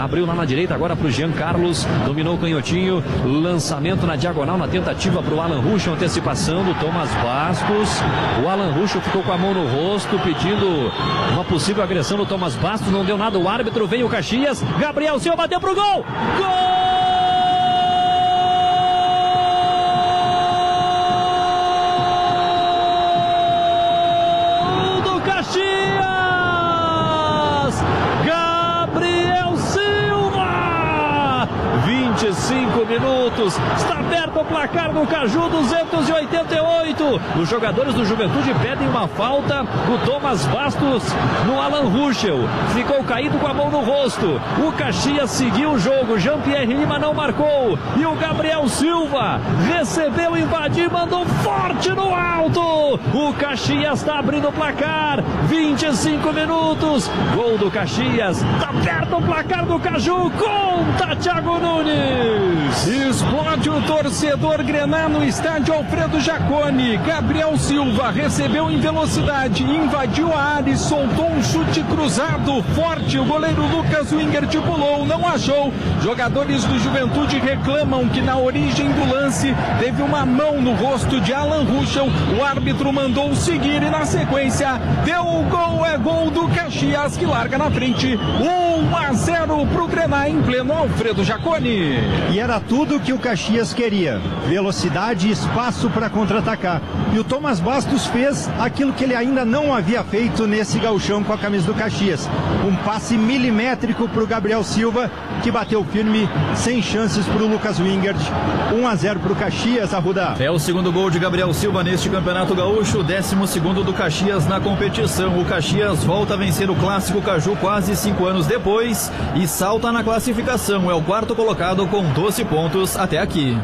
Abriu lá na direita agora para o Jean Carlos. Dominou o canhotinho. Lançamento na diagonal na tentativa para o Alan Ruschel. Antecipação do Thomas Bastos. O Alan Ruschel ficou com a mão no rosto pedindo uma possível agressão do Thomas Bastos. Não deu nada. O árbitro vem o Caxias. Gabriel Silva bateu pro gol. Gol! 25 minutos. Está aberto o placar do Caju 288. Os jogadores do Juventude pedem uma falta do Thomas Bastos no Alan Ruschel. Ficou caído com a mão no rosto. O Caxias seguiu o jogo. Jean-Pierre Lima não marcou. E o Gabriel Silva recebeu, invadiu, mandou forte no alto. O Caxias está abrindo o placar. 25 minutos. Gol do Caxias. Está aberto o placar do Caju. Conta Thiago Nunes. Torcedor Grená no estádio Alfredo Jacone. Gabriel Silva recebeu em velocidade, invadiu a área e soltou um chute cruzado forte. O goleiro Lucas Wingert pulou, não achou. Jogadores do Juventude reclamam que na origem do lance teve uma mão no rosto de Alan Ruschel. O árbitro mandou seguir e na sequência deu o gol. É gol do Caxias que larga na frente. 1 a 0 pro Grená em pleno Alfredo Jacone. E era tudo que o Caxias queria: velocidade e espaço para contra-atacar. E o Thomas Bastos fez aquilo que ele ainda não havia feito nesse gauchão com a camisa do Caxias. Um passe milimétrico para o Gabriel Silva, que bateu firme, sem chances para o Lucas Wingert. 1 a 0 para o Caxias, Arruda. É o segundo gol de Gabriel Silva neste Campeonato Gaúcho, décimo segundo do Caxias na competição. O Caxias volta a vencer o clássico Caju quase cinco anos depois e salta na classificação. É o quarto colocado com 12 pontos até aqui.